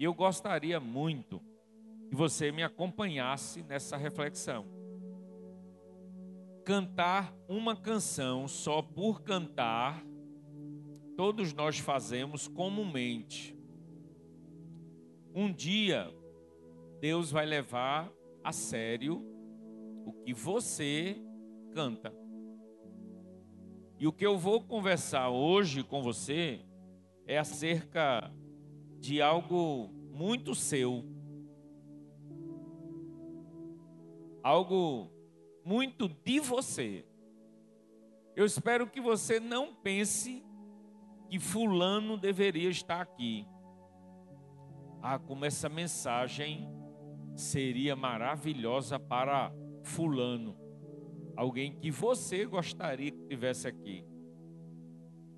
E eu gostaria muito que você me acompanhasse nessa reflexão. Cantar uma canção só por cantar, todos nós fazemos comumente. Um dia, Deus vai levar a sério o que você canta. E o que eu vou conversar hoje com você é acerca de algo muito seu. Algo muito de você. Eu espero que você não pense que Fulano deveria estar aqui. Ah, como essa mensagem seria maravilhosa para Fulano. Alguém que você gostaria que tivesse aqui.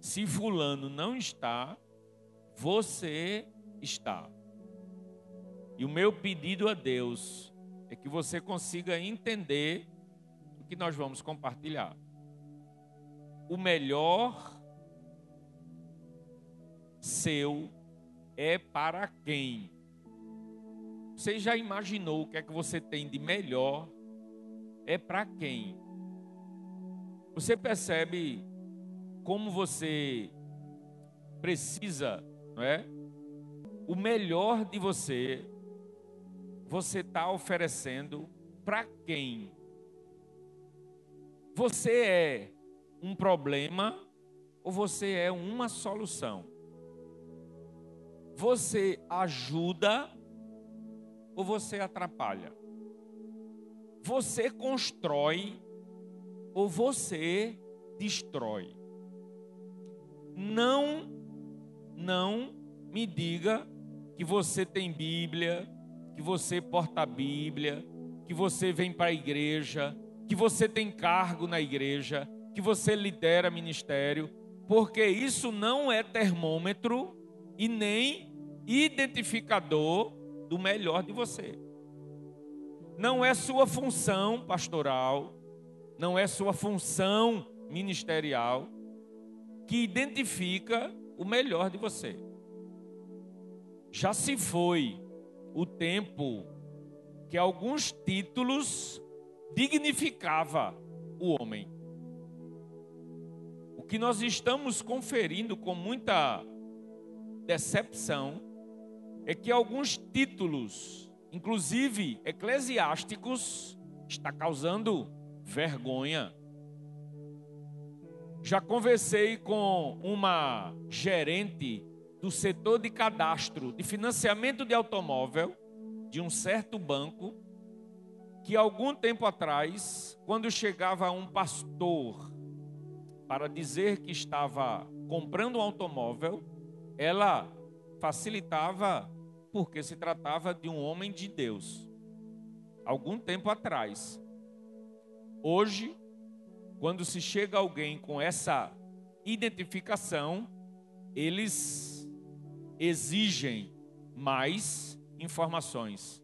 Se Fulano não está, você está. E o meu pedido a Deus é que você consiga entender o que nós vamos compartilhar. O melhor seu é para quem? Você já imaginou o que é que você tem de melhor? É para quem? Você percebe como você precisa, não é? O melhor de você, você está oferecendo para quem? Você é um problema ou você é uma solução? Você ajuda ou você atrapalha? Você constrói ou você destrói? Não, não me diga que você tem Bíblia, que você porta a Bíblia, que você vem para a igreja, que você tem cargo na igreja, que você lidera ministério, porque isso não é termômetro e nem identificador do melhor de você. Não é sua função pastoral, não é sua função ministerial que identifica o melhor de você. Já se foi o tempo que alguns títulos dignificava o homem. O que nós estamos conferindo com muita decepção é que alguns títulos, inclusive eclesiásticos, está causando vergonha. Já conversei com uma gerente do setor de cadastro de financiamento de automóvel de um certo banco que algum tempo atrás, quando chegava um pastor para dizer que estava comprando um automóvel, ela facilitava porque se tratava de um homem de Deus. Algum tempo atrás. Hoje, quando se chega alguém com essa identificação, eles exigem mais informações.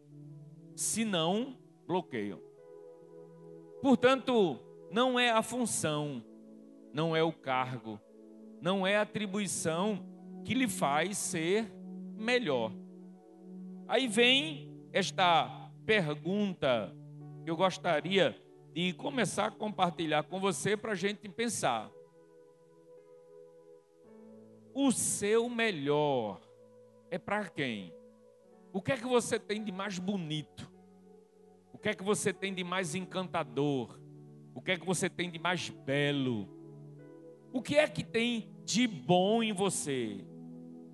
Se não, bloqueiam. Portanto, não é a função, não é o cargo, não é a atribuição que lhe faz ser melhor. Aí vem esta pergunta que eu gostaria de começar a compartilhar com você para a gente pensar. O seu melhor é para quem? O que é que você tem de mais bonito? O que é que você tem de mais encantador? O que é que você tem de mais belo? O que é que tem de bom em você?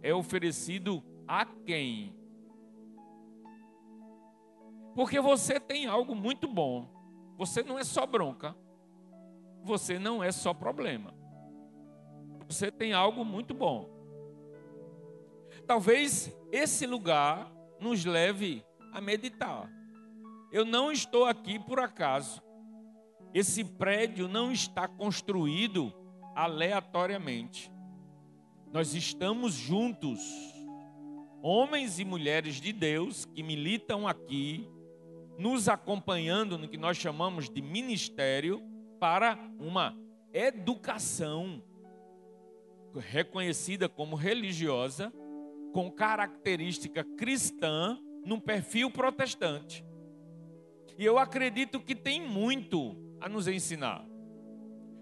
É oferecido a quem? Porque você tem algo muito bom. Você não é só bronca. Você não é só problema. Você tem algo muito bom. Talvez esse lugar nos leve a meditar. Eu não estou aqui por acaso. Esse prédio não está construído aleatoriamente. Nós estamos juntos, homens e mulheres de Deus que militam aqui, nos acompanhando no que nós chamamos de ministério para uma educação reconhecida como religiosa com característica cristã num perfil protestante. E eu acredito que tem muito a nos ensinar.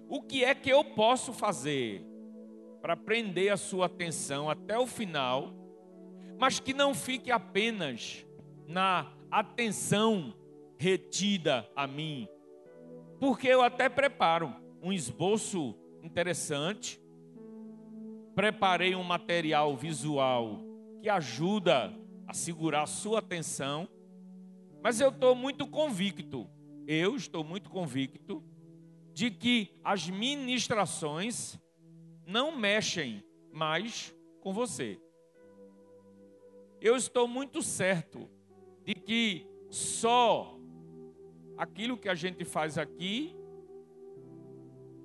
O que é que eu posso fazer para prender a sua atenção até o final, mas que não fique apenas na atenção retida a mim? Porque eu até preparo um esboço interessante, preparei um material visual que ajuda a segurar a sua atenção, mas eu estou muito convicto, eu estou muito convicto de que as ministrações não mexem mais com você. Eu estou muito certo de que só aquilo que a gente faz aqui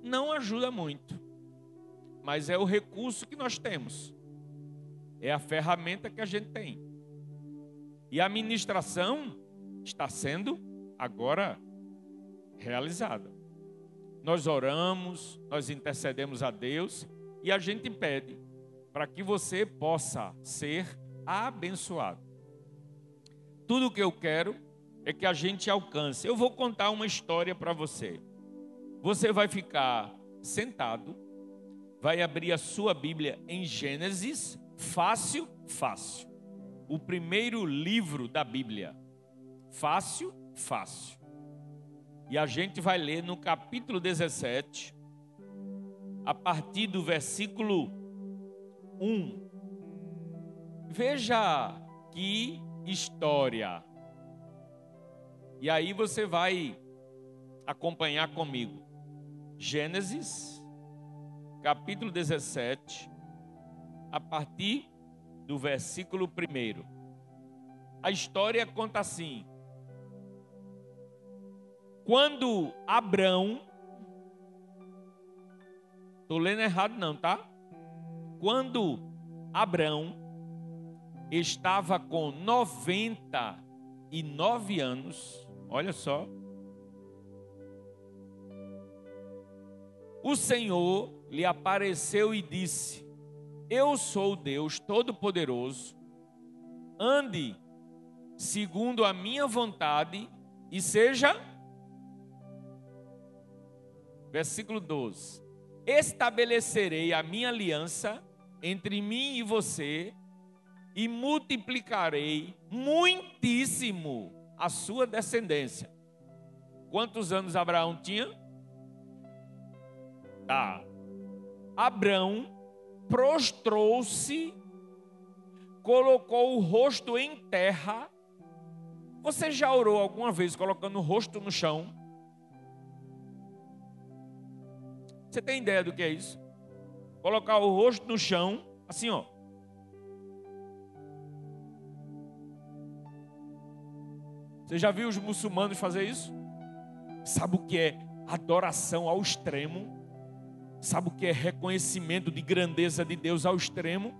não ajuda muito, mas é o recurso que nós temos, é a ferramenta que a gente tem. E a ministração está sendo agora realizada. Nós oramos, nós intercedemos a Deus e a gente pede para que você possa ser abençoado. Tudo que eu quero é que a gente alcance. Eu vou contar uma história para você. Você vai ficar sentado, vai abrir a sua Bíblia em Gênesis, fácil, fácil. O primeiro livro da Bíblia. Fácil, fácil. E a gente vai ler no capítulo 17, a partir do versículo 1. Veja que história. E aí você vai acompanhar comigo. Gênesis, capítulo 17, a partir do versículo 1. A história conta assim: Quando Abrão, estou lendo errado não, tá? Quando Abrão estava com 99 anos, olha só, o Senhor lhe apareceu e disse: Eu sou Deus Todo-Poderoso, ande segundo a minha vontade e seja. Versículo 12: Estabelecerei a minha aliança entre mim e você e multiplicarei muitíssimo a sua descendência. Quantos anos Abraão tinha? Tá. Abraão prostrou-se, colocou o rosto em terra. Você já orou alguma vez colocando o rosto no chão? Você tem ideia do que é isso? Colocar o rosto no chão, assim, ó. Você já viu os muçulmanos fazer isso? Sabe o que é adoração ao extremo? Sabe o que é reconhecimento de grandeza de Deus ao extremo?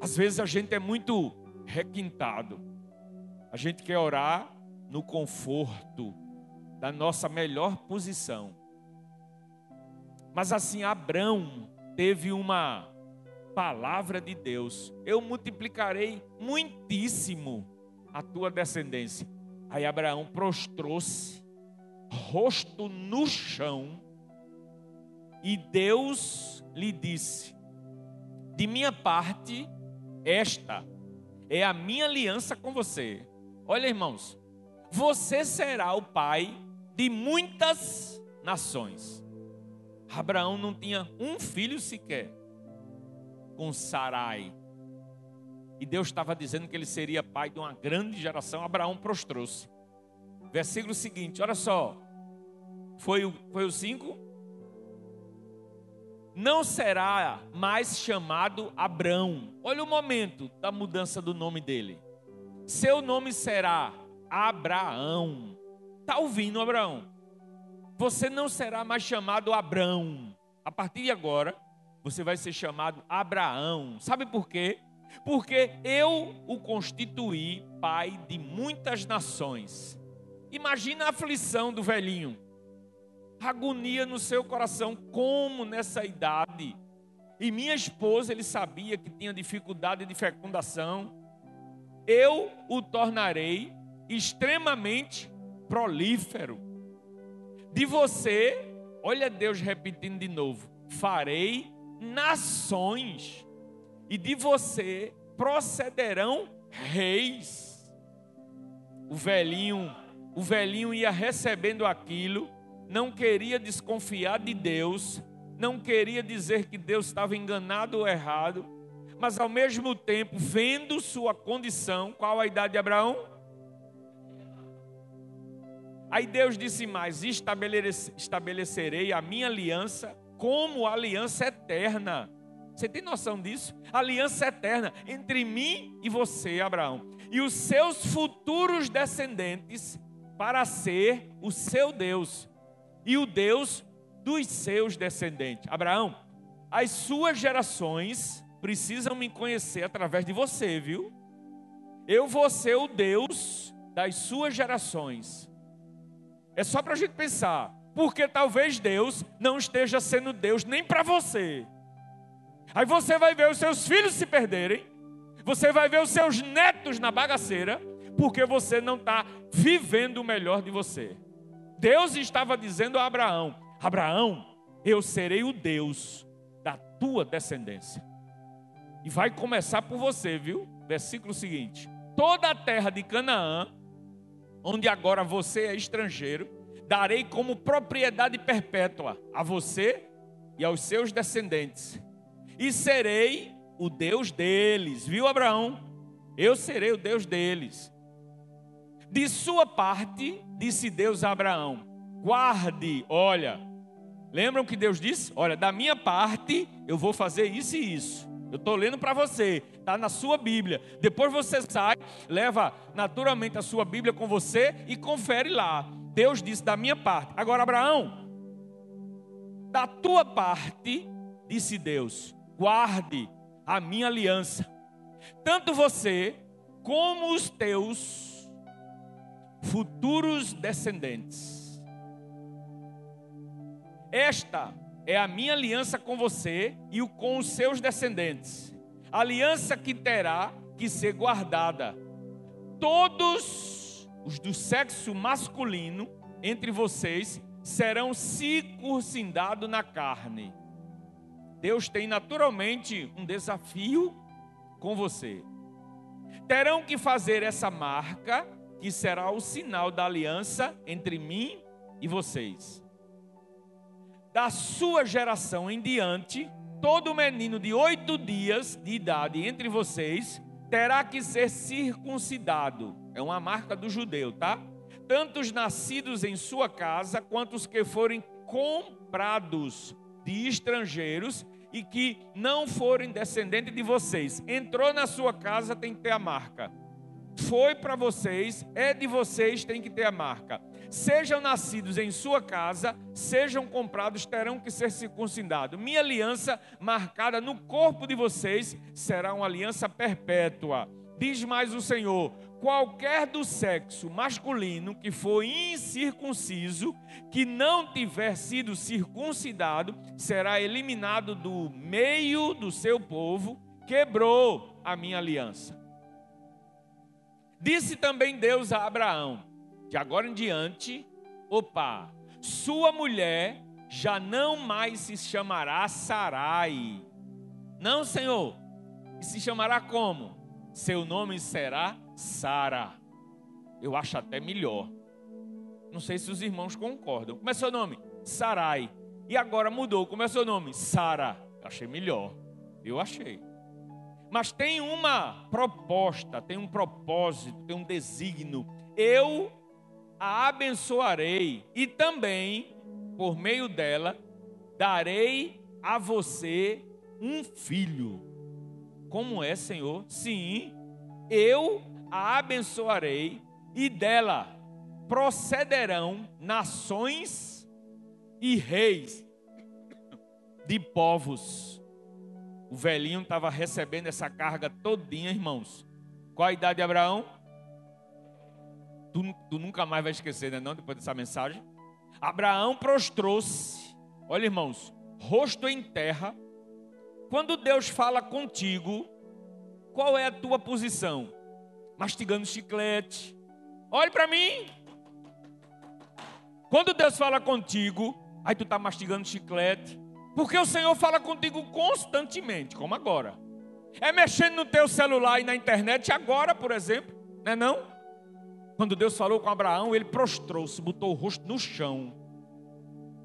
Às vezes a gente é muito requintado. A gente quer orar no conforto da nossa melhor posição. Mas assim, Abraão teve uma palavra de Deus: Eu multiplicarei muitíssimo a tua descendência. Aí Abraão prostrou-se, rosto no chão, e Deus lhe disse: De minha parte, esta é a minha aliança com você. Olha, irmãos, você será o pai de muitas nações. Abraão não tinha um filho sequer com Sarai. E Deus estava dizendo que ele seria pai de uma grande geração. Abraão prostrou-se. Versículo seguinte, olha só. Foi o, foi o 5? Não será mais chamado Abrão. Olha o momento da mudança do nome dele. Seu nome será Abraão. Está ouvindo, Abraão? Você não será mais chamado Abrão. A partir de agora, você vai ser chamado Abraão. Sabe por quê? Porque eu o constituí pai de muitas nações. Imagina a aflição do velhinho agonia no seu coração, como nessa idade e minha esposa, ele sabia que tinha dificuldade de fecundação, eu o tornarei extremamente prolífero. De você, olha Deus repetindo de novo: farei nações, e de você procederão reis. O velhinho, o velhinho ia recebendo aquilo, não queria desconfiar de Deus, não queria dizer que Deus estava enganado ou errado, mas ao mesmo tempo, vendo sua condição, qual a idade de Abraão? Aí Deus disse mais: estabelecerei a minha aliança como aliança eterna. Você tem noção disso? Aliança eterna entre mim e você, Abraão, e os seus futuros descendentes, para ser o seu Deus e o Deus dos seus descendentes. Abraão, as suas gerações precisam me conhecer através de você, viu? Eu vou ser o Deus das suas gerações. É só para a gente pensar, porque talvez Deus não esteja sendo Deus nem para você. Aí você vai ver os seus filhos se perderem, você vai ver os seus netos na bagaceira, porque você não está vivendo o melhor de você. Deus estava dizendo a Abraão: Abraão, eu serei o Deus da tua descendência. E vai começar por você, viu? Versículo seguinte: Toda a terra de Canaã, onde agora você é estrangeiro, darei como propriedade perpétua a você e aos seus descendentes e serei o Deus deles. Viu, Abraão? Eu serei o Deus deles. De sua parte, disse Deus a Abraão: guarde, olha. Lembram que Deus disse? Olha, da minha parte, eu vou fazer isso e isso. Eu estou lendo para você, está na sua Bíblia. Depois você sai, leva naturalmente a sua Bíblia com você e confere lá. Deus disse da minha parte. Agora, Abraão, da tua parte, disse Deus, guarde a minha aliança. Tanto você como os teus futuros descendentes. Esta é a minha aliança com você e com os seus descendentes. Aliança que terá que ser guardada. Todos os do sexo masculino entre vocês serão circuncidados na carne Deus tem naturalmente um desafio com você. Terão que fazer essa marca, que será o sinal da aliança entre mim e vocês. Da sua geração em diante, todo menino de oito dias de idade entre vocês terá que ser circuncidado. É uma marca do judeu, tá? Tanto os nascidos em sua casa, quanto os que forem comprados de estrangeiros e que não forem descendentes de vocês. Entrou na sua casa, tem que ter a marca. Foi para vocês, é de vocês, tem que ter a marca. Sejam nascidos em sua casa, sejam comprados, terão que ser circuncidados. Minha aliança marcada no corpo de vocês será uma aliança perpétua. Diz mais o Senhor: qualquer do sexo masculino que for incircunciso, que não tiver sido circuncidado, será eliminado do meio do seu povo, quebrou a minha aliança. Disse também Deus a Abraão: de agora em diante, opa, sua mulher já não mais se chamará Sarai. Não, Senhor, se chamará como? Seu nome será Sara. Eu acho até melhor. Não sei se os irmãos concordam. Como é seu nome? Sarai. E agora mudou. Como é seu nome? Sara. Achei melhor. Eu achei. Mas tem uma proposta, tem um propósito, tem um desígnio. Eu a abençoarei e também, por meio dela, darei a você um filho. Como é, Senhor? Sim, eu a abençoarei e dela procederão nações e reis de povos. O velhinho estava recebendo essa carga todinha, irmãos. Qual a idade de Abraão? Tu, tu nunca mais vai esquecer, né, não, depois dessa mensagem. Abraão prostrou-se, olha, irmãos, rosto em terra, Quando Deus fala contigo, qual é a tua posição? Mastigando chiclete. Olhe para mim. Quando Deus fala contigo, aí tu está mastigando chiclete. Porque o Senhor fala contigo constantemente, como agora. É mexendo no teu celular e na internet agora, por exemplo, não é não? Quando Deus falou com Abraão, ele prostrou-se, botou o rosto no chão.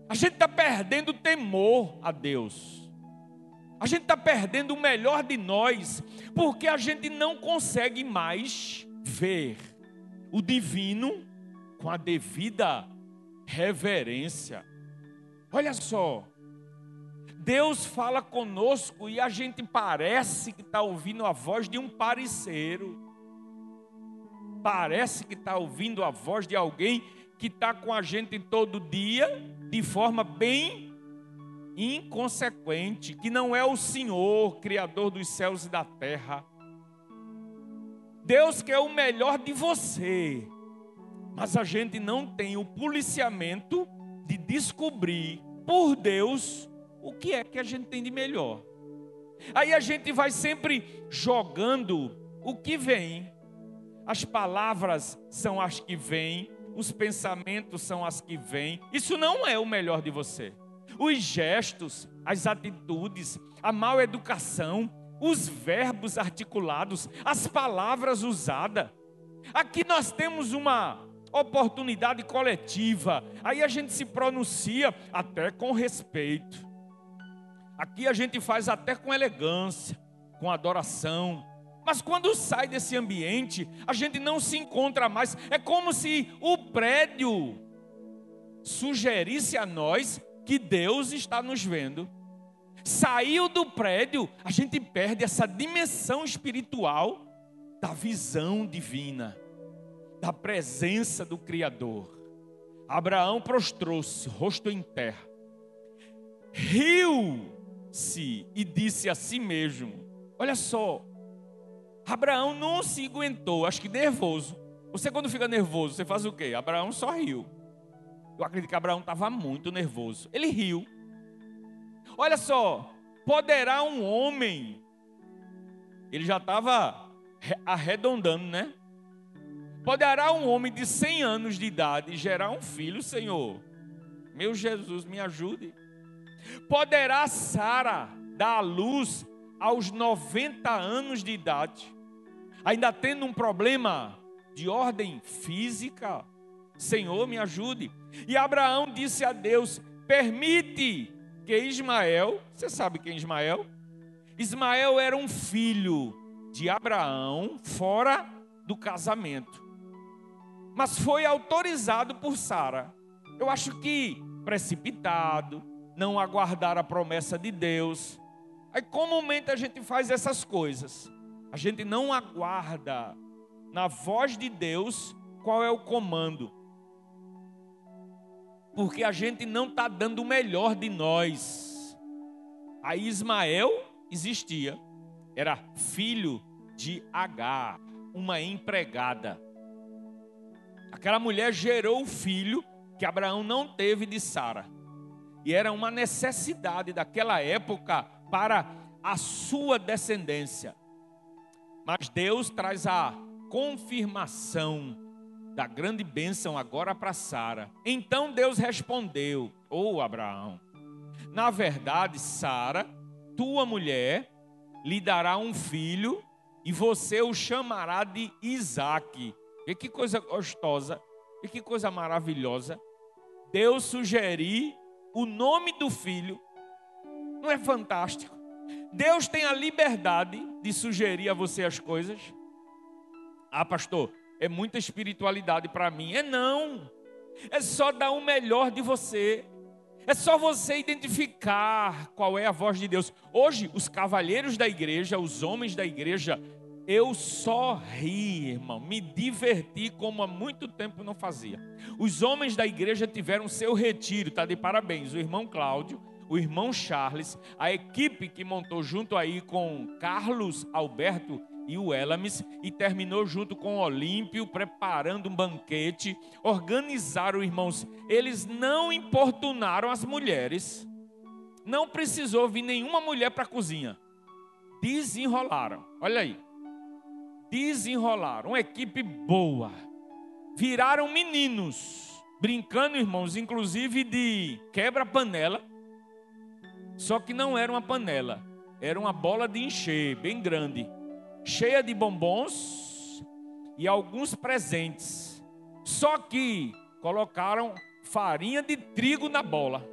A gente está perdendo o temor a Deus. A gente está perdendo o melhor de nós, porque a gente não consegue mais ver o divino com a devida reverência. Olha só, Deus fala conosco e a gente parece que está ouvindo a voz de um parceiro. Parece que está ouvindo a voz de alguém que está com a gente todo dia, de forma bem inconsequente, que não é o Senhor, Criador dos céus e da terra. Deus quer o melhor de você, mas a gente não tem o policiamento de descobrir por Deus o que é que a gente tem de melhor. Aí a gente vai sempre jogando o que vem. As palavras são as que vêm, os pensamentos são as que vêm. Isso não é o melhor de você. Os gestos, as atitudes, a mal educação, os verbos articulados, as palavras usadas. Aqui nós temos uma oportunidade coletiva. Aí a gente se pronuncia até com respeito. Aqui a gente faz até com elegância, com adoração. Mas quando sai desse ambiente, a gente não se encontra mais. É como se o prédio sugerisse a nós que Deus está nos vendo. Saiu do prédio, a gente perde essa dimensão espiritual da visão divina, da presença do Criador. Abraão prostrou-se, rosto em terra, riu se e disse a si mesmo: Olha só, Abraão não se aguentou, acho que nervoso. Você, quando fica nervoso, você faz o quê? Abraão só riu. Eu acredito que Abraão estava muito nervoso. Ele riu. Olha só, poderá um homem, ele já estava arredondando, né? Poderá um homem de 100 anos de idade gerar um filho, Senhor? Meu Jesus, me ajude. Poderá Sara dar a luz aos 90 anos de idade, ainda tendo um problema de ordem física? Senhor, me ajude. E Abraão disse a Deus: permite que Ismael, você sabe quem é Ismael? Ismael era um filho de Abraão fora do casamento, mas foi autorizado por Sara. Eu acho que precipitado, não aguardar a promessa de Deus. Aí comumente a gente faz essas coisas. A gente não aguarda na voz de Deus qual é o comando. Porque a gente não está dando o melhor de nós. Aí Ismael existia, era filho de Agar, uma empregada. Aquela mulher gerou o filho que Abraão não teve de Sara e era uma necessidade daquela época para a sua descendência. Mas Deus traz a confirmação da grande bênção agora para Sara. Então Deus respondeu: Ô oh, Abraão, na verdade, Sara, tua mulher, lhe dará um filho e você o chamará de Isaque. E que coisa gostosa, e que coisa maravilhosa. Deus sugeriu o nome do filho. Não é fantástico? Deus tem a liberdade de sugerir a você as coisas. Ah, pastor, é muita espiritualidade para mim. É não. É só dar o melhor de você. É só você identificar qual é a voz de Deus. Hoje, os cavalheiros da igreja, os homens da igreja, eu só ri, irmão, me diverti como há muito tempo não fazia. Os homens da igreja tiveram seu retiro, tá de parabéns. O irmão Cláudio, o irmão Charles, a equipe que montou junto aí com Carlos Alberto e o Elames e terminou junto com o Olímpio, preparando um banquete. Organizaram, irmãos, eles não importunaram as mulheres. não precisou vir nenhuma mulher para a cozinha. Desenrolaram. Olha aí. Desenrolaram. Uma equipe boa. Viraram meninos. Brincando, irmãos, inclusive de quebra-panela. Só que não era uma panela. Era uma bola de encher, bem grande. Cheia de bombons e alguns presentes. Só que colocaram farinha de trigo na bola.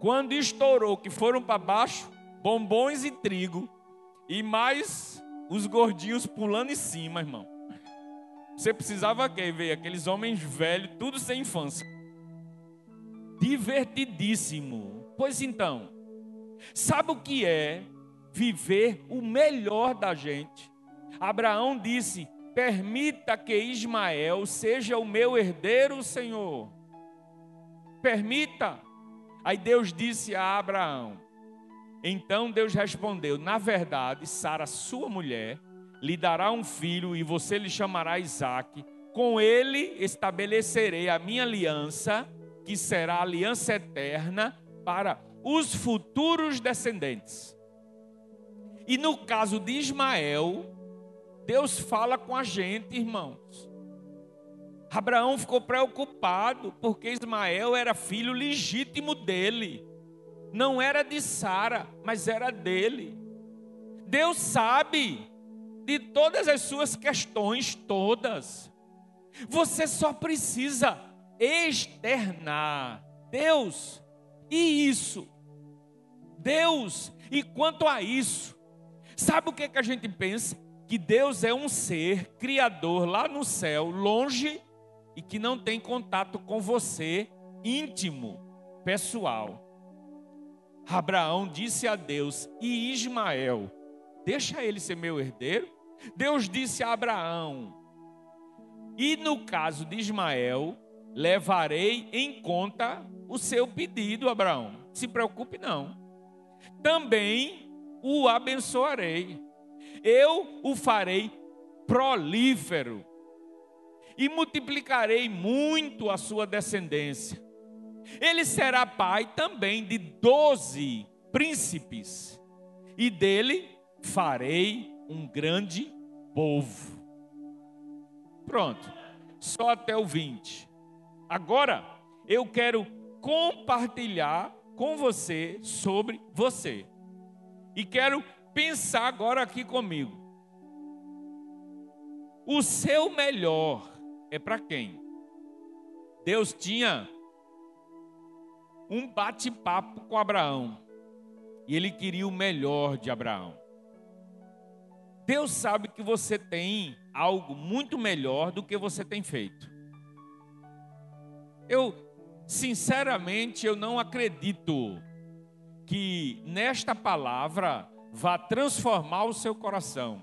Quando estourou, que foram para baixo, bombons e trigo, e mais os gordinhos pulando em cima, irmão. Você precisava que ver aqueles homens velhos, tudo sem infância. Divertidíssimo. Pois então, sabe o que é viver o melhor da gente? Abraão disse: Permita que Ismael seja o meu herdeiro, Senhor. Permita. Aí Deus disse a Abraão. Então Deus respondeu: Na verdade, Sara, sua mulher, lhe dará um filho e você lhe chamará Isaque. Com ele estabelecerei a minha aliança, que será aliança eterna para os futuros descendentes. E no caso de Ismael, Deus fala com a gente, irmãos. Abraão ficou preocupado porque Ismael era filho legítimo dele. Não era de Sara, mas era dele. Deus sabe de todas as suas questões, todas. Você só precisa externar. Deus, e isso? Deus, e quanto a isso? Sabe o que, é que a gente pensa? que Deus é um ser criador lá no céu, longe e que não tem contato com você íntimo, pessoal. Abraão disse a Deus: "E Ismael, deixa ele ser meu herdeiro?" Deus disse a Abraão: "E no caso de Ismael, levarei em conta o seu pedido, Abraão. Se preocupe não. Também o abençoarei eu o farei prolífero e multiplicarei muito a sua descendência. Ele será pai também de doze príncipes, e dele farei um grande povo. Pronto, só até o 20. Agora, eu quero compartilhar com você sobre você. E quero pensar agora aqui comigo. O seu melhor é para quem? Deus tinha um bate-papo com Abraão. E ele queria o melhor de Abraão. Deus sabe que você tem algo muito melhor do que você tem feito. Eu, sinceramente, eu não acredito que nesta palavra vá transformar o seu coração.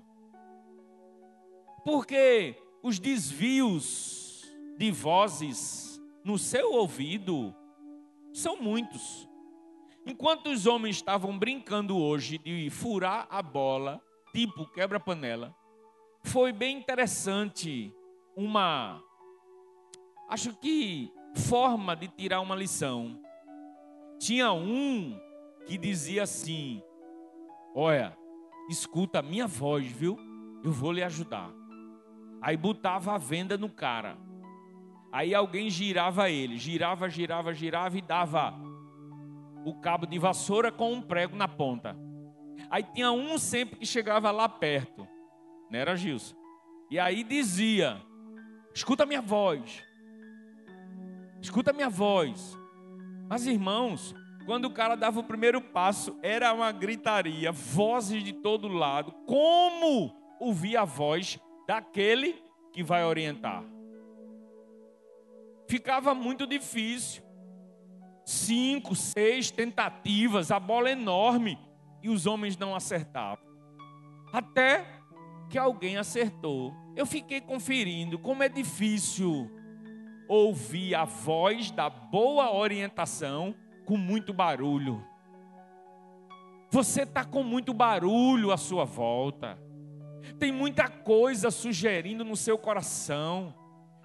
Porque os desvios de vozes no seu ouvido são muitos. Enquanto os homens estavam brincando hoje de furar a bola, tipo quebra-panela, foi bem interessante uma, acho que, forma de tirar uma lição. Tinha um que dizia assim: Olha, escuta a minha voz, viu? Eu vou lhe ajudar. Aí botava a venda no cara. Aí alguém girava ele, girava, girava, girava e dava o cabo de vassoura com um prego na ponta. Aí tinha um sempre que chegava lá perto, não era Gilson? E aí dizia: Escuta a minha voz, escuta a minha voz. Mas irmãos, quando o cara dava o primeiro passo, era uma gritaria, vozes de todo lado. Como ouvir a voz daquele que vai orientar? Ficava muito difícil. Cinco, seis tentativas, a bola enorme, e os homens não acertavam. Até que alguém acertou. Eu fiquei conferindo como é difícil ouvir a voz da boa orientação com muito barulho. Você está com muito barulho à sua volta. Tem muita coisa sugerindo no seu coração.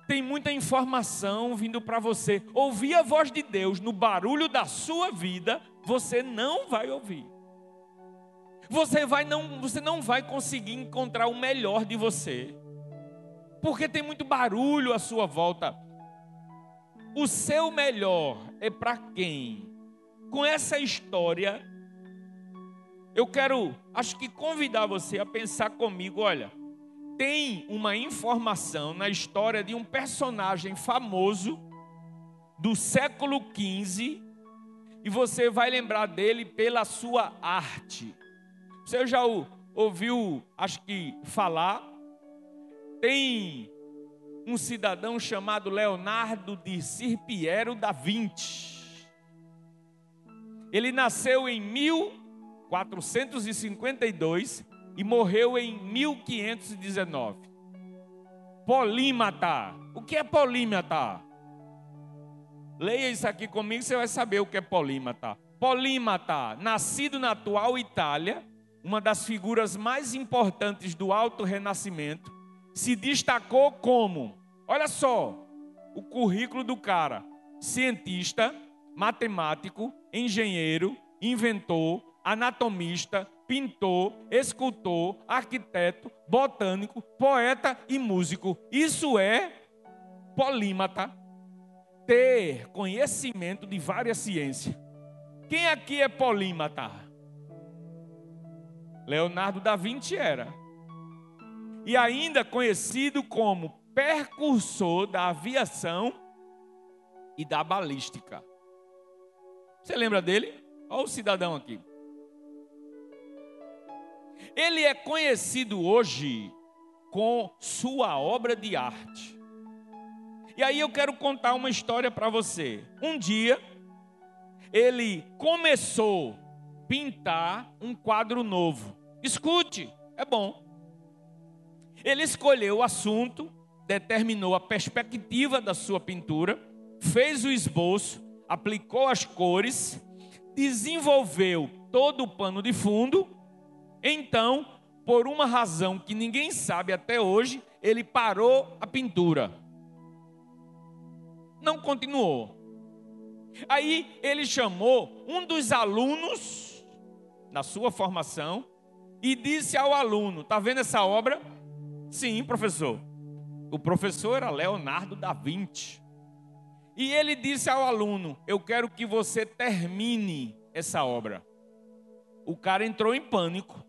Tem muita informação vindo para você. Ouvir a voz de Deus no barulho da sua vida, você não vai ouvir. Você, vai não, você não vai conseguir encontrar o melhor de você. Porque tem muito barulho à sua volta. O seu melhor é para quem? Com essa história, eu quero, acho que convidar você a pensar comigo, olha, tem uma informação na história de um personagem famoso do século XV e você vai lembrar dele pela sua arte. Você já ouviu, acho que, falar? Tem um cidadão chamado Leonardo de Sirpiero da Vinci. Ele nasceu em 1452 e morreu em 1519. Polímata. O que é polímata? Leia isso aqui comigo, você vai saber o que é polímata. Polímata, nascido na atual Itália, uma das figuras mais importantes do Alto Renascimento, se destacou como, olha só, o currículo do cara: cientista, matemático, engenheiro, inventor, anatomista, pintor, escultor, arquiteto, botânico, poeta e músico. Isso é polímata. Ter conhecimento de várias ciências. Quem aqui é polímata? Leonardo da Vinci era. E ainda conhecido como percursor da aviação e da balística. Você lembra dele? Olha o cidadão aqui. Ele é conhecido hoje com sua obra de arte. E aí eu quero contar uma história para você. Um dia, ele começou a pintar um quadro novo. Escute, é bom. Ele escolheu o assunto, determinou a perspectiva da sua pintura, fez o esboço, aplicou as cores, desenvolveu todo o pano de fundo então, por uma razão que ninguém sabe até hoje, ele parou a pintura. Não continuou. Aí ele chamou um dos alunos na sua formação e disse ao aluno: "Tá vendo essa obra?" "Sim, professor." O professor era Leonardo da Vinci. E ele disse ao aluno: "Eu quero que você termine essa obra." O cara entrou em pânico.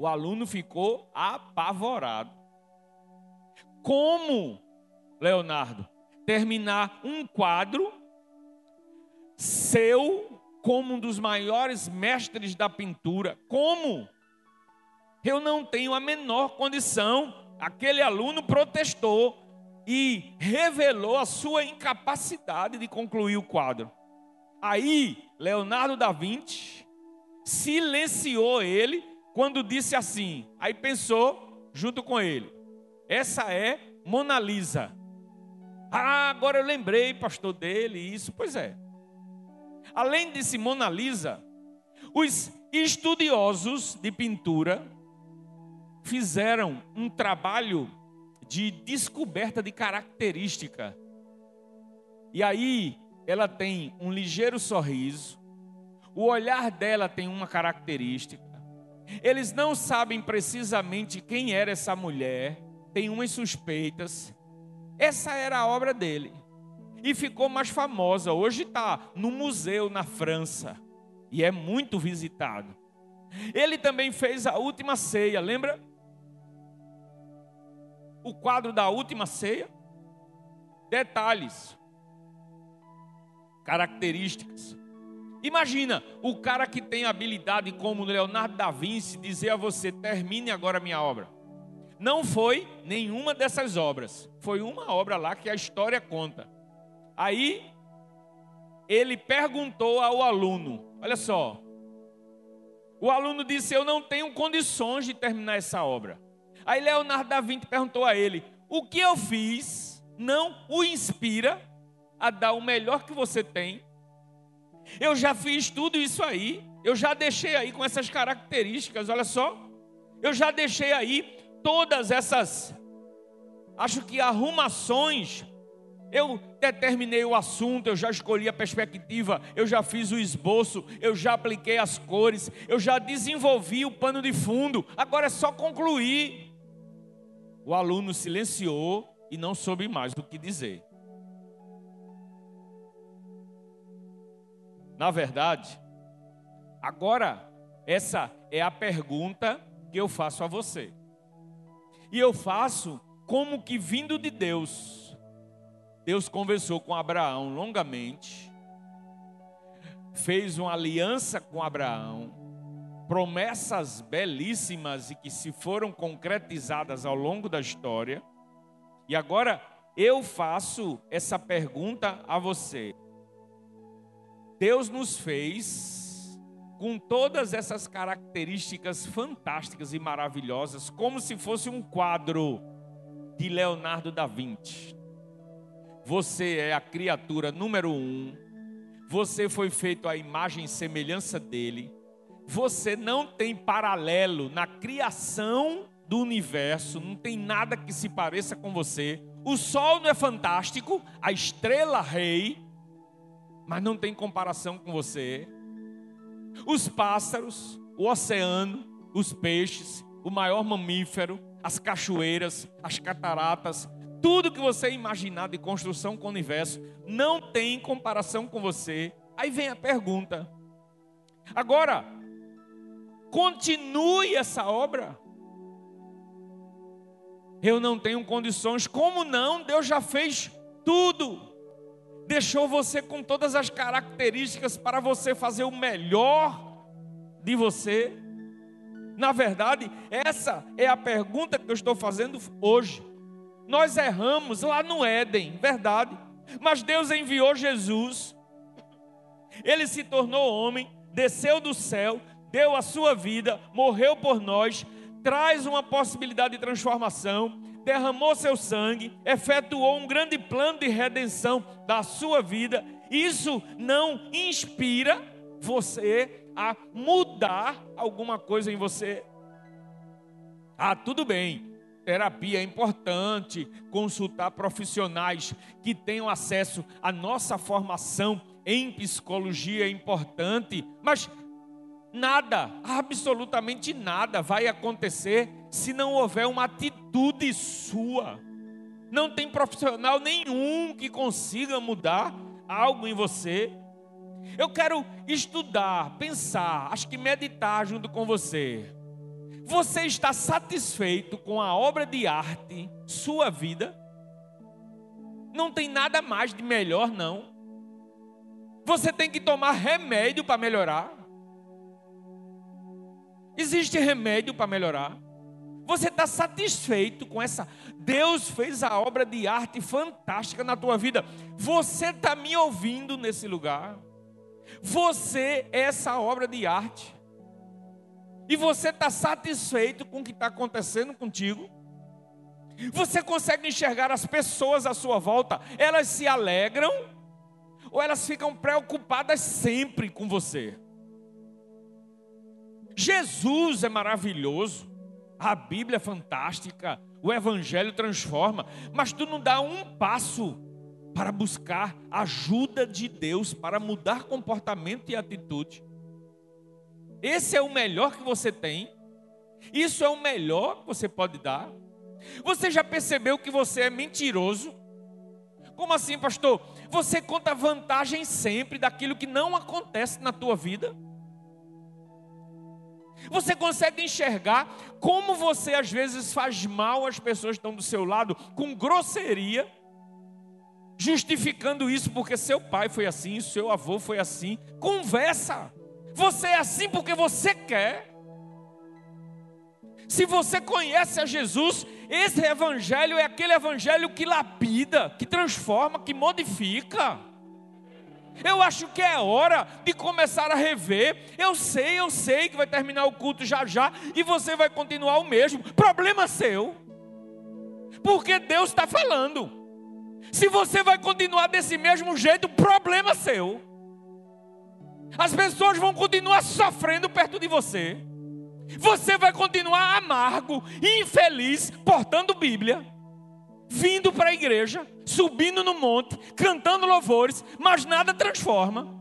O aluno ficou apavorado. Como, Leonardo, terminar um quadro seu como um dos maiores mestres da pintura? Como? Eu não tenho a menor condição. Aquele aluno protestou e revelou a sua incapacidade de concluir o quadro. Aí, Leonardo da Vinci silenciou ele quando disse assim, aí pensou junto com ele: essa é Mona Lisa. Ah, agora eu lembrei, pastor, dele, isso. Pois é. Além desse Mona Lisa, os estudiosos de pintura fizeram um trabalho de descoberta de característica. E aí ela tem um ligeiro sorriso, o olhar dela tem uma característica, eles não sabem precisamente quem era essa mulher, tem umas suspeitas. Essa era a obra dele. E ficou mais famosa. Hoje está no museu na França. E é muito visitado. Ele também fez a última ceia, lembra? O quadro da última ceia. Detalhes, características. Imagina o cara que tem habilidade como Leonardo da Vinci dizer a você: termine agora a minha obra. Não foi nenhuma dessas obras, foi uma obra lá que a história conta. Aí ele perguntou ao aluno: olha só. O aluno disse: Eu não tenho condições de terminar essa obra. Aí Leonardo da Vinci perguntou a ele: O que eu fiz não o inspira a dar o melhor que você tem eu já fiz tudo isso aí. Eu já deixei aí com essas características, olha só. Eu já deixei aí todas essas acho que arrumações eu determinei o assunto, eu já escolhi a perspectiva, eu já fiz o esboço, eu já apliquei as cores, eu já desenvolvi o pano de fundo. Agora é só concluir. O aluno silenciou e não soube mais o que dizer. Na verdade, agora essa é a pergunta que eu faço a você. E eu faço como que vindo de Deus Deus conversou com Abraão longamente, fez uma aliança com Abraão, promessas belíssimas e que se foram concretizadas ao longo da história. E agora eu faço essa pergunta a você. Deus nos fez com todas essas características fantásticas e maravilhosas, como se fosse um quadro de Leonardo da Vinci. Você é a criatura número um. Você foi feito à imagem e semelhança dele. Você não tem paralelo na criação do universo, não tem nada que se pareça com você. O sol não é fantástico, a estrela rei, mas não tem comparação com você. Os pássaros, o oceano, os peixes, o maior mamífero, as cachoeiras, as cataratas, tudo que você imaginar de construção com o universo não tem comparação com você. Aí vem a pergunta. Agora, continue essa obra. Eu não tenho condições. Como não? Deus já fez tudo. Deixou você com todas as características para você fazer o melhor de você. Na verdade, essa é a pergunta que eu estou fazendo hoje. Nós erramos lá no Éden, verdade. Mas Deus enviou Jesus. Ele se tornou homem, desceu do céu, deu a sua vida, morreu por nós, traz uma possibilidade de transformação, derramou seu sangue, efetuou um grande plano de redenção da sua vida. Isso não inspira você a mudar alguma coisa em você? Ah, tudo bem. Terapia é importante, consultar profissionais que tenham acesso à nossa formação em psicologia é importante, mas nada, absolutamente nada vai acontecer se não houver uma atitude sua. Não tem profissional nenhum que consiga mudar algo em você. Eu quero estudar, pensar, acho que meditar junto com você. Você está satisfeito com a obra de arte, sua vida? Não tem nada mais de melhor, não. Você tem que tomar remédio para melhorar. Existe remédio para melhorar. Você está satisfeito com essa? Deus fez a obra de arte fantástica na tua vida. Você está me ouvindo nesse lugar. Você é essa obra de arte e você está satisfeito com o que está acontecendo contigo? Você consegue enxergar as pessoas à sua volta? Elas se alegram ou elas ficam preocupadas sempre com você? Jesus é maravilhoso, a Bíblia é fantástica, o Evangelho transforma, mas tu não dá um passo para buscar ajuda de Deus para mudar comportamento e atitude. Esse é o melhor que você tem. Isso é o melhor que você pode dar. Você já percebeu que você é mentiroso? Como assim, pastor? Você conta vantagem sempre daquilo que não acontece na tua vida? Você consegue enxergar como você às vezes faz mal às pessoas que estão do seu lado com grosseria, justificando isso porque seu pai foi assim, seu avô foi assim? Conversa. Você é assim porque você quer. Se você conhece a Jesus, esse evangelho é aquele evangelho que lapida, que transforma, que modifica. Eu acho que é hora de começar a rever. Eu sei, eu sei que vai terminar o culto já já e você vai continuar o mesmo. Problema seu. Porque Deus está falando. Se você vai continuar desse mesmo jeito, problema seu. As pessoas vão continuar sofrendo perto de você. Você vai continuar amargo, infeliz, portando Bíblia. Vindo para a igreja, subindo no monte, cantando louvores, mas nada transforma.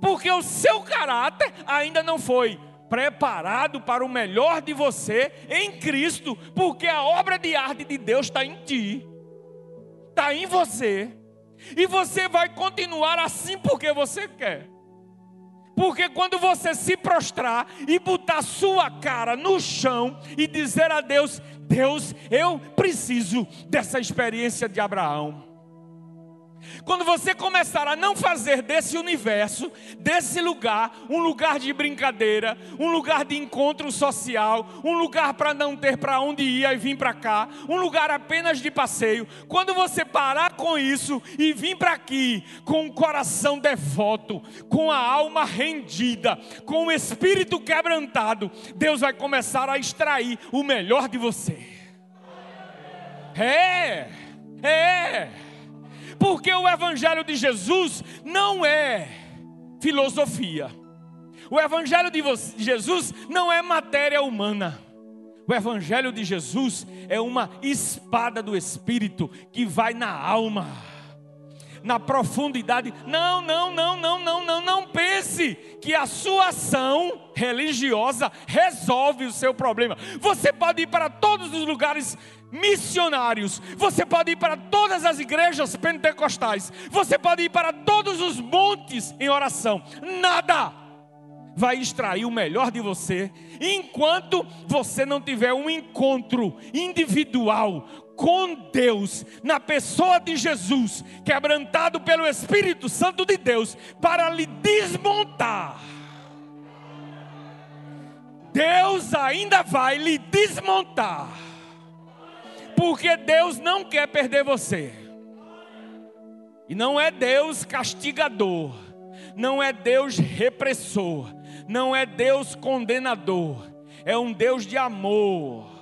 Porque o seu caráter ainda não foi preparado para o melhor de você em Cristo, porque a obra de arte de Deus está em ti, está em você, e você vai continuar assim porque você quer. Porque quando você se prostrar e botar sua cara no chão e dizer a Deus: Deus, eu preciso dessa experiência de Abraão. Quando você começar a não fazer desse universo, desse lugar, um lugar de brincadeira, um lugar de encontro social, um lugar para não ter para onde ir e vir para cá, um lugar apenas de passeio, quando você parar com isso e vir para aqui com o coração devoto, com a alma rendida, com o espírito quebrantado, Deus vai começar a extrair o melhor de você. É, é. Porque o Evangelho de Jesus não é filosofia. O Evangelho de Jesus não é matéria humana. O Evangelho de Jesus é uma espada do Espírito que vai na alma, na profundidade. Não, não, não, não, não, não, não pense que a sua ação religiosa resolve o seu problema. Você pode ir para todos os lugares missionários. Você pode ir para todas as igrejas pentecostais. Você pode ir para todos os montes em oração. Nada vai extrair o melhor de você enquanto você não tiver um encontro individual com Deus, na pessoa de Jesus, quebrantado pelo Espírito Santo de Deus, para lhe desmontar. Deus ainda vai lhe desmontar porque Deus não quer perder você. E não é Deus castigador, não é Deus repressor, não é Deus condenador, é um Deus de amor.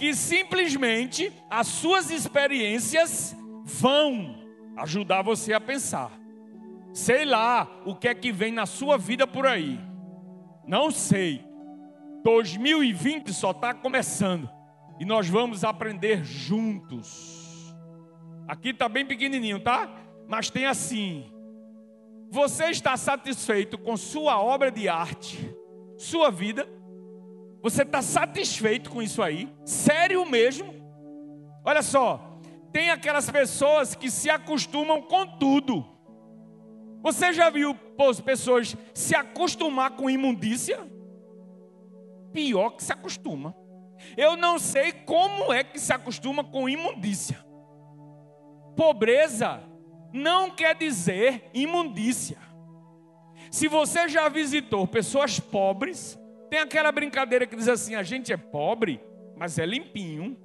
Que simplesmente as suas experiências vão ajudar você a pensar. Sei lá o que é que vem na sua vida por aí. Não sei. 2020 só está começando e nós vamos aprender juntos. Aqui está bem pequenininho, tá? Mas tem assim: você está satisfeito com sua obra de arte, sua vida? Você está satisfeito com isso aí? Sério mesmo? Olha só, tem aquelas pessoas que se acostumam com tudo. Você já viu pessoas se acostumar com imundícia? Pior que se acostuma. Eu não sei como é que se acostuma com imundícia. Pobreza não quer dizer imundícia. Se você já visitou pessoas pobres, tem aquela brincadeira que diz assim: a gente é pobre, mas é limpinho.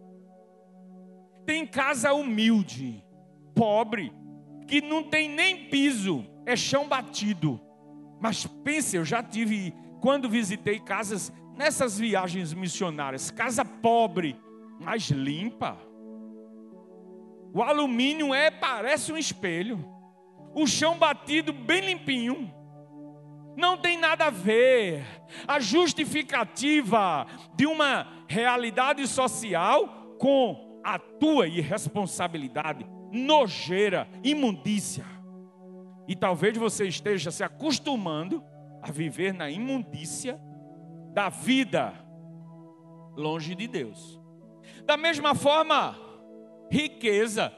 Tem casa humilde, pobre, que não tem nem piso, é chão batido. Mas pense, eu já tive, quando visitei casas nessas viagens missionárias, casa pobre, mas limpa. O alumínio é parece um espelho. O chão batido bem limpinho. Não tem nada a ver. A justificativa de uma realidade social com a tua irresponsabilidade, nojeira, imundícia. E talvez você esteja se acostumando a viver na imundícia da vida longe de Deus. Da mesma forma, riqueza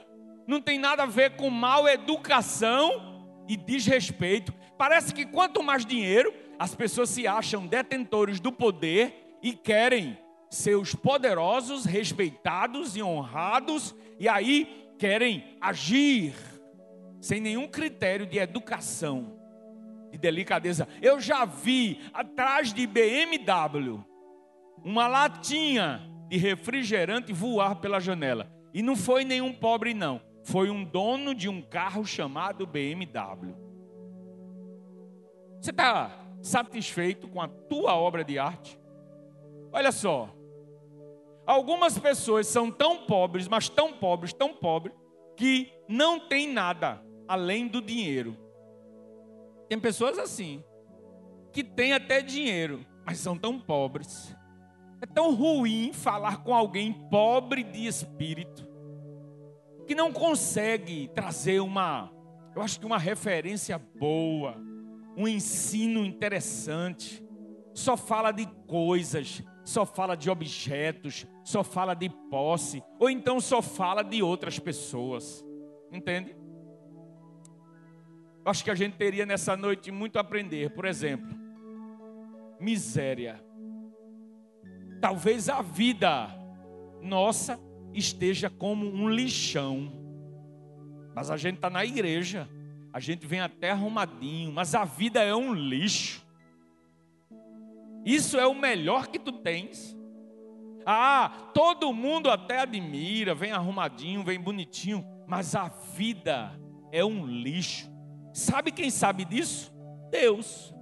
não tem nada a ver com mal educação e desrespeito. Parece que quanto mais dinheiro, as pessoas se acham detentores do poder e querem ser os poderosos, respeitados e honrados, e aí querem agir sem nenhum critério de educação de delicadeza. Eu já vi atrás de BMW uma latinha de refrigerante voar pela janela. E não foi nenhum pobre, não. Foi um dono de um carro chamado BMW. Você está satisfeito com a tua obra de arte? Olha só. Algumas pessoas são tão pobres, mas tão pobres, tão pobres, que não tem nada além do dinheiro. Tem pessoas assim, que têm até dinheiro, mas são tão pobres. É tão ruim falar com alguém pobre de espírito, que não consegue trazer uma, eu acho que uma referência boa, um ensino interessante. Só fala de coisas, só fala de objetos, só fala de posse, ou então só fala de outras pessoas. Entende? Acho que a gente teria nessa noite muito a aprender. Por exemplo, miséria. Talvez a vida nossa esteja como um lixão. Mas a gente está na igreja, a gente vem até arrumadinho, mas a vida é um lixo. Isso é o melhor que tu tens. Ah, todo mundo até admira, vem arrumadinho, vem bonitinho, mas a vida é um lixo. Sabe quem sabe disso? Deus.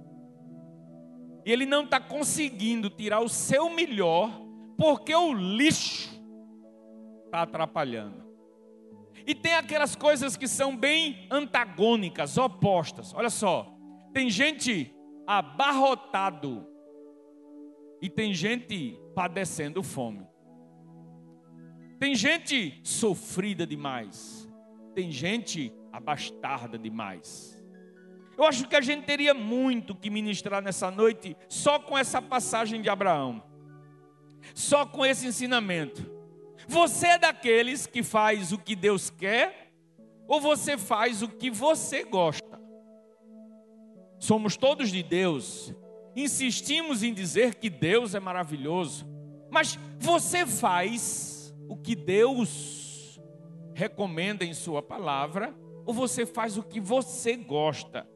E Ele não está conseguindo tirar o seu melhor, porque o lixo está atrapalhando. E tem aquelas coisas que são bem antagônicas, opostas. Olha só, tem gente abarrotado e tem gente padecendo fome. Tem gente sofrida demais. Tem gente abastarda demais. Eu acho que a gente teria muito que ministrar nessa noite só com essa passagem de Abraão. Só com esse ensinamento. Você é daqueles que faz o que Deus quer ou você faz o que você gosta? Somos todos de Deus insistimos em dizer que Deus é maravilhoso, mas você faz o que Deus recomenda em Sua palavra, ou você faz o que você gosta?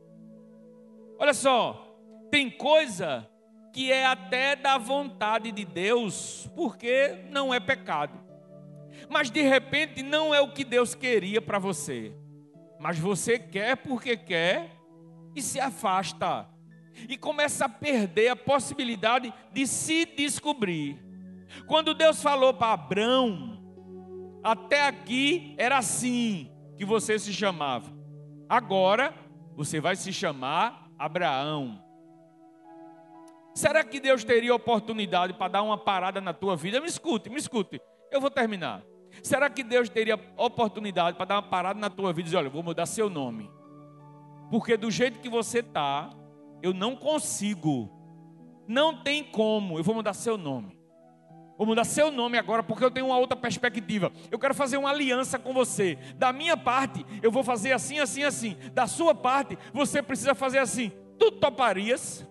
Olha só, tem coisa que é até da vontade de Deus, porque não é pecado. Mas de repente não é o que Deus queria para você. Mas você quer porque quer e se afasta e começa a perder a possibilidade de se descobrir. Quando Deus falou para Abraão, até aqui era assim que você se chamava. Agora você vai se chamar Abraão. Será que Deus teria oportunidade para dar uma parada na tua vida? Me escute, me escute. Eu vou terminar. Será que Deus teria oportunidade para dar uma parada na tua vida e dizer: olha, vou mudar seu nome? Porque do jeito que você está, eu não consigo. Não tem como. Eu vou mudar seu nome. Vou mudar seu nome agora porque eu tenho uma outra perspectiva. Eu quero fazer uma aliança com você. Da minha parte, eu vou fazer assim, assim, assim. Da sua parte, você precisa fazer assim. Tu toparias?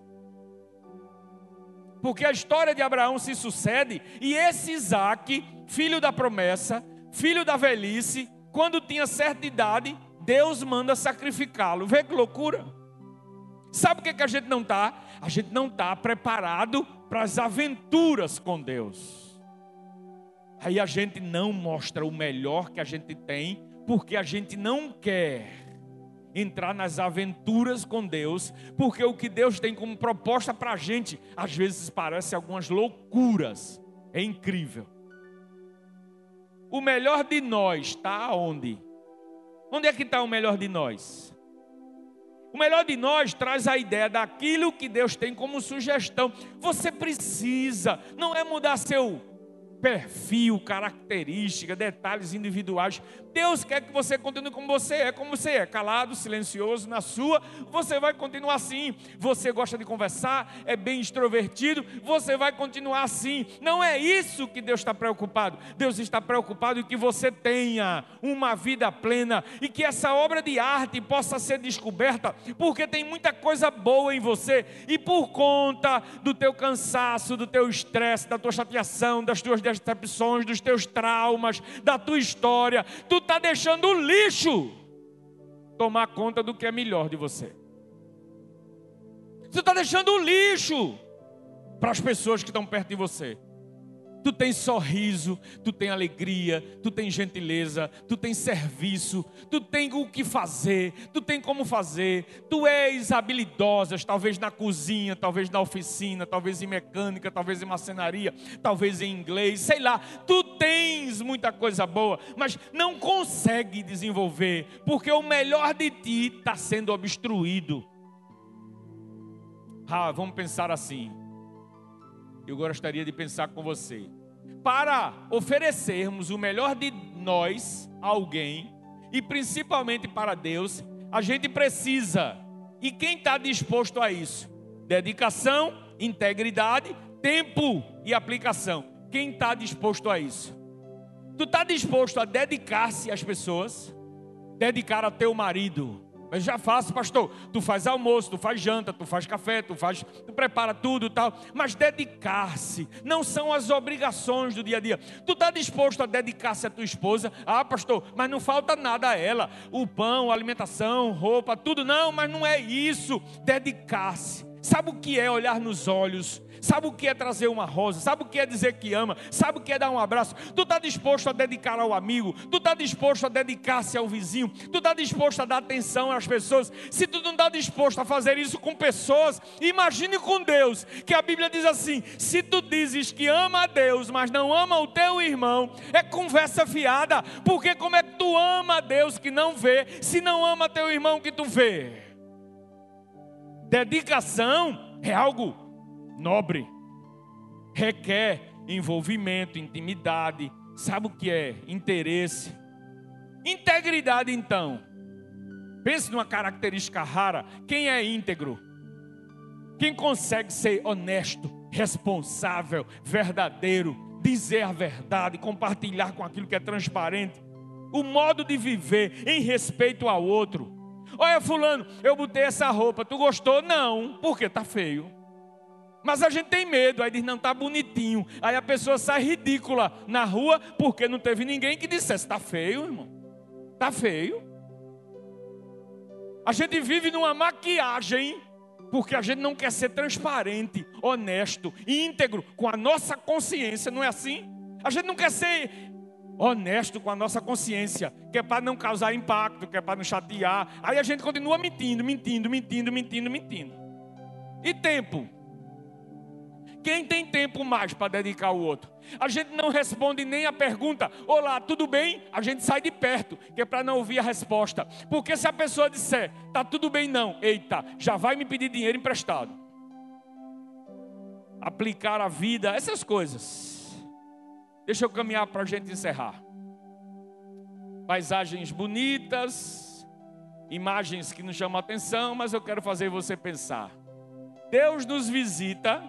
Porque a história de Abraão se sucede e esse Isaac, filho da promessa, filho da velhice, quando tinha certa idade, Deus manda sacrificá-lo. Vê que loucura. Sabe o que, que a gente não está? A gente não está preparado para as aventuras com Deus. Aí a gente não mostra o melhor que a gente tem, porque a gente não quer entrar nas aventuras com Deus, porque o que Deus tem como proposta para a gente, às vezes parece algumas loucuras. É incrível. O melhor de nós está onde? Onde é que está o melhor de nós? O melhor de nós traz a ideia daquilo que Deus tem como sugestão. Você precisa, não é mudar seu perfil, característica, detalhes individuais. Deus quer que você continue como você é, como você é, calado, silencioso na sua, você vai continuar assim. Você gosta de conversar, é bem extrovertido, você vai continuar assim. Não é isso que Deus está preocupado. Deus está preocupado em que você tenha uma vida plena e que essa obra de arte possa ser descoberta, porque tem muita coisa boa em você e por conta do teu cansaço, do teu estresse, da tua chateação, das tuas decepções, dos teus traumas, da tua história. Tu está deixando o lixo tomar conta do que é melhor de você. Você está deixando o lixo para as pessoas que estão perto de você. Tu tem sorriso, tu tem alegria, tu tem gentileza, tu tem serviço, tu tem o que fazer, tu tem como fazer, tu és habilidosa, talvez na cozinha, talvez na oficina, talvez em mecânica, talvez em macenaria, talvez em inglês, sei lá. Tu tens muita coisa boa, mas não consegue desenvolver, porque o melhor de ti está sendo obstruído. Ah, vamos pensar assim eu gostaria de pensar com você. Para oferecermos o melhor de nós a alguém, e principalmente para Deus, a gente precisa. E quem está disposto a isso? Dedicação, integridade, tempo e aplicação. Quem está disposto a isso? Tu está disposto a dedicar-se às pessoas? Dedicar a teu marido, mas já faço, pastor. Tu faz almoço, tu faz janta, tu faz café, tu faz, tu prepara tudo tal. Mas dedicar-se não são as obrigações do dia a dia. Tu está disposto a dedicar-se à tua esposa? Ah, pastor, mas não falta nada a ela. O pão, a alimentação, roupa, tudo. Não, mas não é isso. Dedicar-se. Sabe o que é olhar nos olhos Sabe o que é trazer uma rosa? Sabe o que é dizer que ama? Sabe o que é dar um abraço? Tu está disposto a dedicar ao amigo? Tu está disposto a dedicar-se ao vizinho? Tu está disposto a dar atenção às pessoas? Se tu não está disposto a fazer isso com pessoas, imagine com Deus, que a Bíblia diz assim: se tu dizes que ama a Deus, mas não ama o teu irmão, é conversa fiada, porque como é que tu ama a Deus que não vê, se não ama teu irmão que tu vê? Dedicação é algo nobre, requer envolvimento, intimidade. Sabe o que é? Interesse. Integridade, então. Pense numa característica rara. Quem é íntegro? Quem consegue ser honesto, responsável, verdadeiro, dizer a verdade, compartilhar com aquilo que é transparente, o modo de viver em respeito ao outro. Olha, Fulano, eu botei essa roupa, tu gostou? Não, porque está feio. Mas a gente tem medo, aí diz, não, está bonitinho. Aí a pessoa sai ridícula na rua porque não teve ninguém que dissesse, está feio, irmão. Está feio. A gente vive numa maquiagem porque a gente não quer ser transparente, honesto, íntegro com a nossa consciência, não é assim? A gente não quer ser honesto com a nossa consciência, que é para não causar impacto, que é para não chatear. Aí a gente continua mentindo, mentindo, mentindo, mentindo, mentindo. E tempo? Quem tem tempo mais para dedicar ao outro? A gente não responde nem a pergunta: Olá, tudo bem? A gente sai de perto, que é para não ouvir a resposta. Porque se a pessoa disser: Tá tudo bem, não, eita, já vai me pedir dinheiro emprestado. Aplicar a vida, essas coisas. Deixa eu caminhar para a gente encerrar. Paisagens bonitas, imagens que nos chamam a atenção, mas eu quero fazer você pensar. Deus nos visita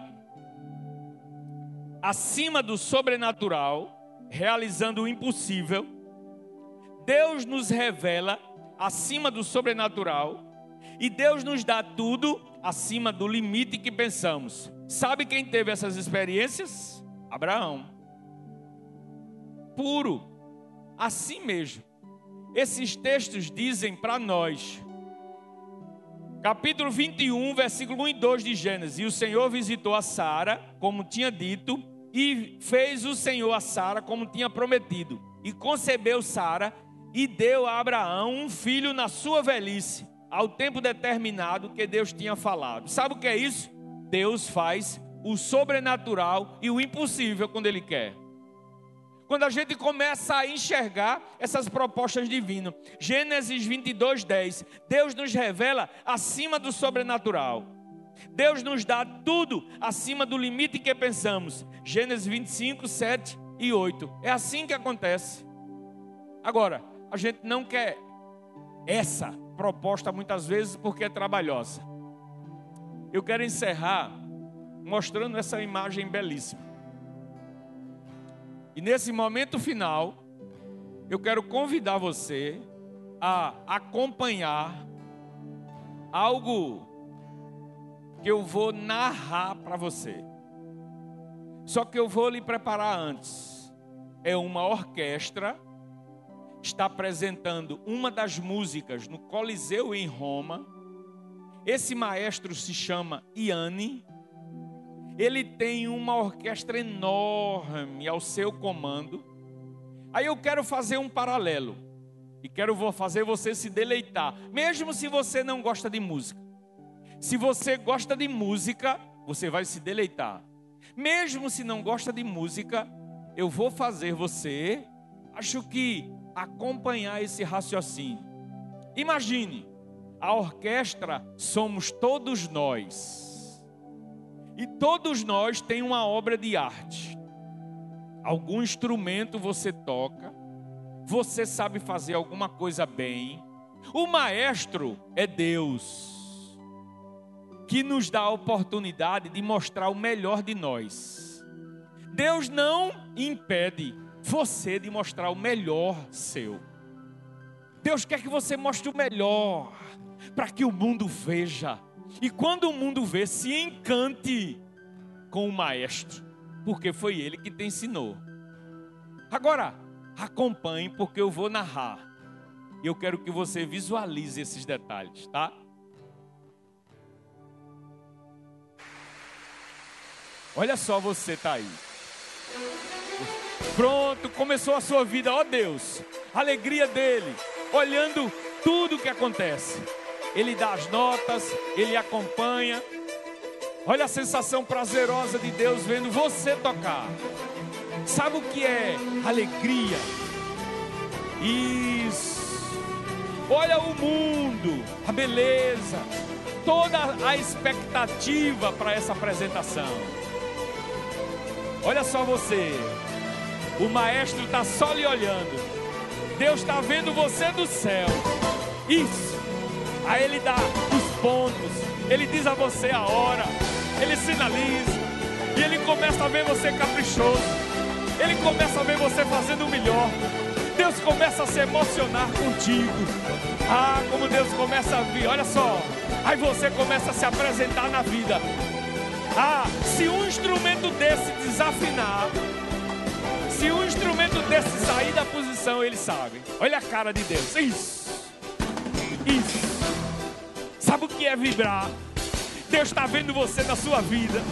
acima do sobrenatural, realizando o impossível. Deus nos revela acima do sobrenatural e Deus nos dá tudo acima do limite que pensamos. Sabe quem teve essas experiências? Abraão. Puro, assim mesmo. Esses textos dizem para nós, capítulo 21, versículo 1 e 2 de Gênesis: E o Senhor visitou a Sara, como tinha dito, e fez o Senhor a Sara como tinha prometido, e concebeu Sara e deu a Abraão um filho na sua velhice, ao tempo determinado que Deus tinha falado. Sabe o que é isso? Deus faz o sobrenatural e o impossível quando Ele quer. Quando a gente começa a enxergar essas propostas divinas, Gênesis 22, 10, Deus nos revela acima do sobrenatural. Deus nos dá tudo acima do limite que pensamos. Gênesis 25, 7 e 8. É assim que acontece. Agora, a gente não quer essa proposta muitas vezes porque é trabalhosa. Eu quero encerrar mostrando essa imagem belíssima. E nesse momento final, eu quero convidar você a acompanhar algo que eu vou narrar para você. Só que eu vou lhe preparar antes. É uma orquestra está apresentando uma das músicas no Coliseu em Roma. Esse maestro se chama Iane. Ele tem uma orquestra enorme ao seu comando. Aí eu quero fazer um paralelo. E quero fazer você se deleitar, mesmo se você não gosta de música. Se você gosta de música, você vai se deleitar. Mesmo se não gosta de música, eu vou fazer você, acho que acompanhar esse raciocínio. Imagine, a orquestra somos todos nós. E todos nós tem uma obra de arte. Algum instrumento você toca, você sabe fazer alguma coisa bem. O maestro é Deus, que nos dá a oportunidade de mostrar o melhor de nós. Deus não impede você de mostrar o melhor seu. Deus quer que você mostre o melhor, para que o mundo veja. E quando o mundo vê, se encante com o maestro, porque foi ele que te ensinou. Agora, acompanhe, porque eu vou narrar. E eu quero que você visualize esses detalhes, tá? Olha só você tá aí. Pronto, começou a sua vida, ó Deus. Alegria dele, olhando tudo o que acontece. Ele dá as notas, ele acompanha. Olha a sensação prazerosa de Deus vendo você tocar. Sabe o que é alegria? Isso. Olha o mundo, a beleza, toda a expectativa para essa apresentação. Olha só você, o maestro está só lhe olhando. Deus está vendo você do céu. Isso. Aí ele dá os pontos, ele diz a você a hora, ele sinaliza, e ele começa a ver você caprichoso. Ele começa a ver você fazendo o melhor. Deus começa a se emocionar contigo. Ah, como Deus começa a vir, olha só. Aí você começa a se apresentar na vida. Ah, se um instrumento desse desafinar, se um instrumento desse sair da posição, ele sabe. Olha a cara de Deus. Isso. Isso. Sabe o que é vibrar? Deus está vendo você na sua vida.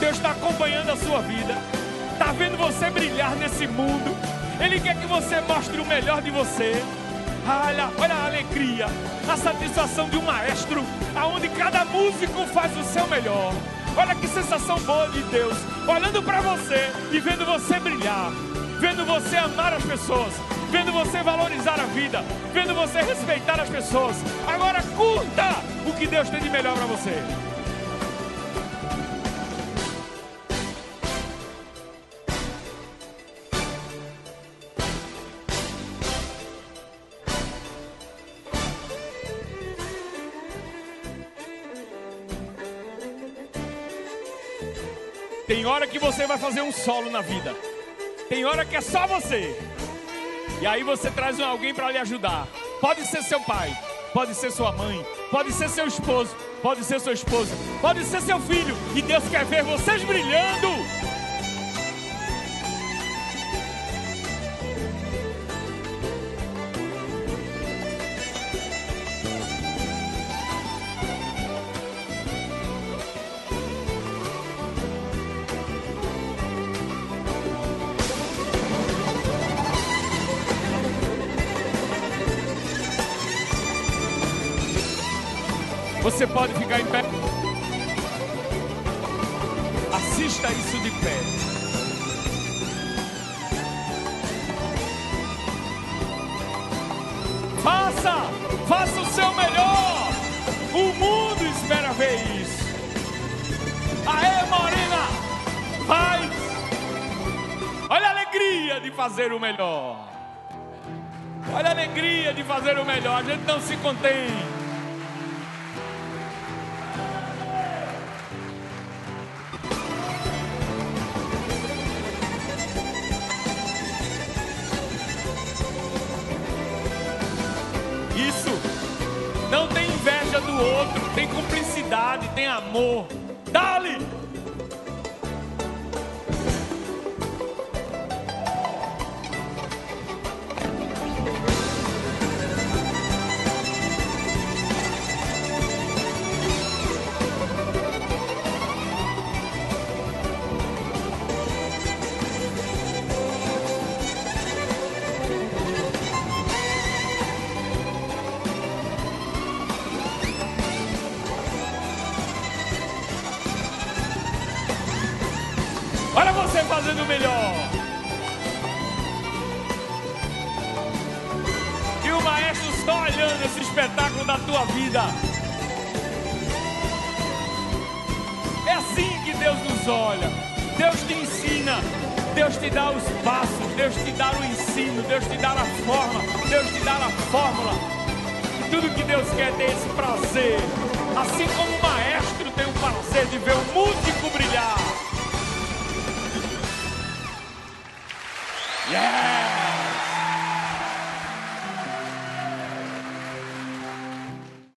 Deus está acompanhando a sua vida está vendo você brilhar nesse mundo. Ele quer que você mostre o melhor de você. Olha, olha a alegria, a satisfação de um maestro, aonde cada músico faz o seu melhor. Olha que sensação boa de Deus, olhando para você e vendo você brilhar, vendo você amar as pessoas, vendo você valorizar a vida, vendo você respeitar as pessoas. Agora curta o que Deus tem de melhor para você. Tem hora que você vai fazer um solo na vida. Tem hora que é só você. E aí você traz alguém para lhe ajudar. Pode ser seu pai, pode ser sua mãe, pode ser seu esposo, pode ser sua esposa, pode ser seu filho. E Deus quer ver vocês brilhando. Alegria de fazer o melhor. Olha a alegria de fazer o melhor. A gente não se contém. tem cumplicidade, tem amor. Dá-lhe!